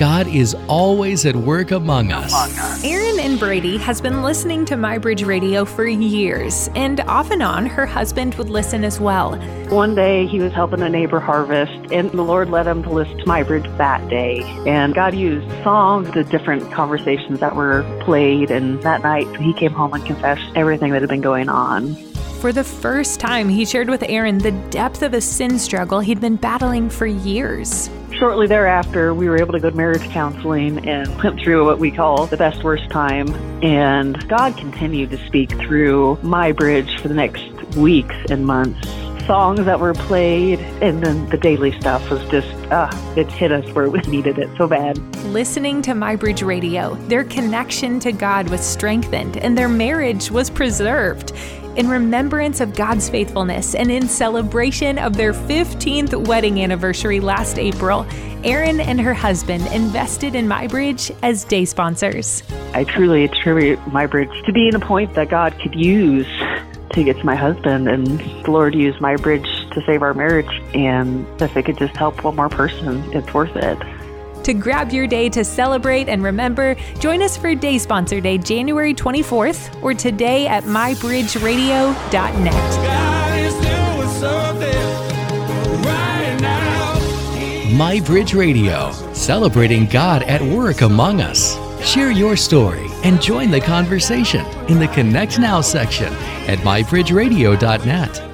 God is always at work among us. Erin and Brady has been listening to MyBridge Radio for years, and off and on, her husband would listen as well. One day he was helping a neighbor harvest, and the Lord led him to listen to MyBridge that day. And God used songs, the different conversations that were played, and that night he came home and confessed everything that had been going on. For the first time, he shared with Erin the depth of a sin struggle he'd been battling for years. Shortly thereafter, we were able to go to marriage counseling and went through what we call the best worst time. And God continued to speak through MyBridge for the next weeks and months. Songs that were played, and then the daily stuff was just, ah, it hit us where we needed it so bad. Listening to MyBridge Radio, their connection to God was strengthened and their marriage was preserved. In remembrance of God's faithfulness and in celebration of their 15th wedding anniversary last April, Erin and her husband invested in MyBridge as day sponsors. I truly attribute MyBridge to being a point that God could use to get to my husband, and the Lord used MyBridge to save our marriage. And if it could just help one more person, it's worth it. To grab your day to celebrate and remember, join us for Day Sponsor Day, January 24th, or today at mybridgeradio.net. My Bridge Radio, celebrating God at work among us. Share your story and join the conversation in the Connect Now section at mybridgeradio.net.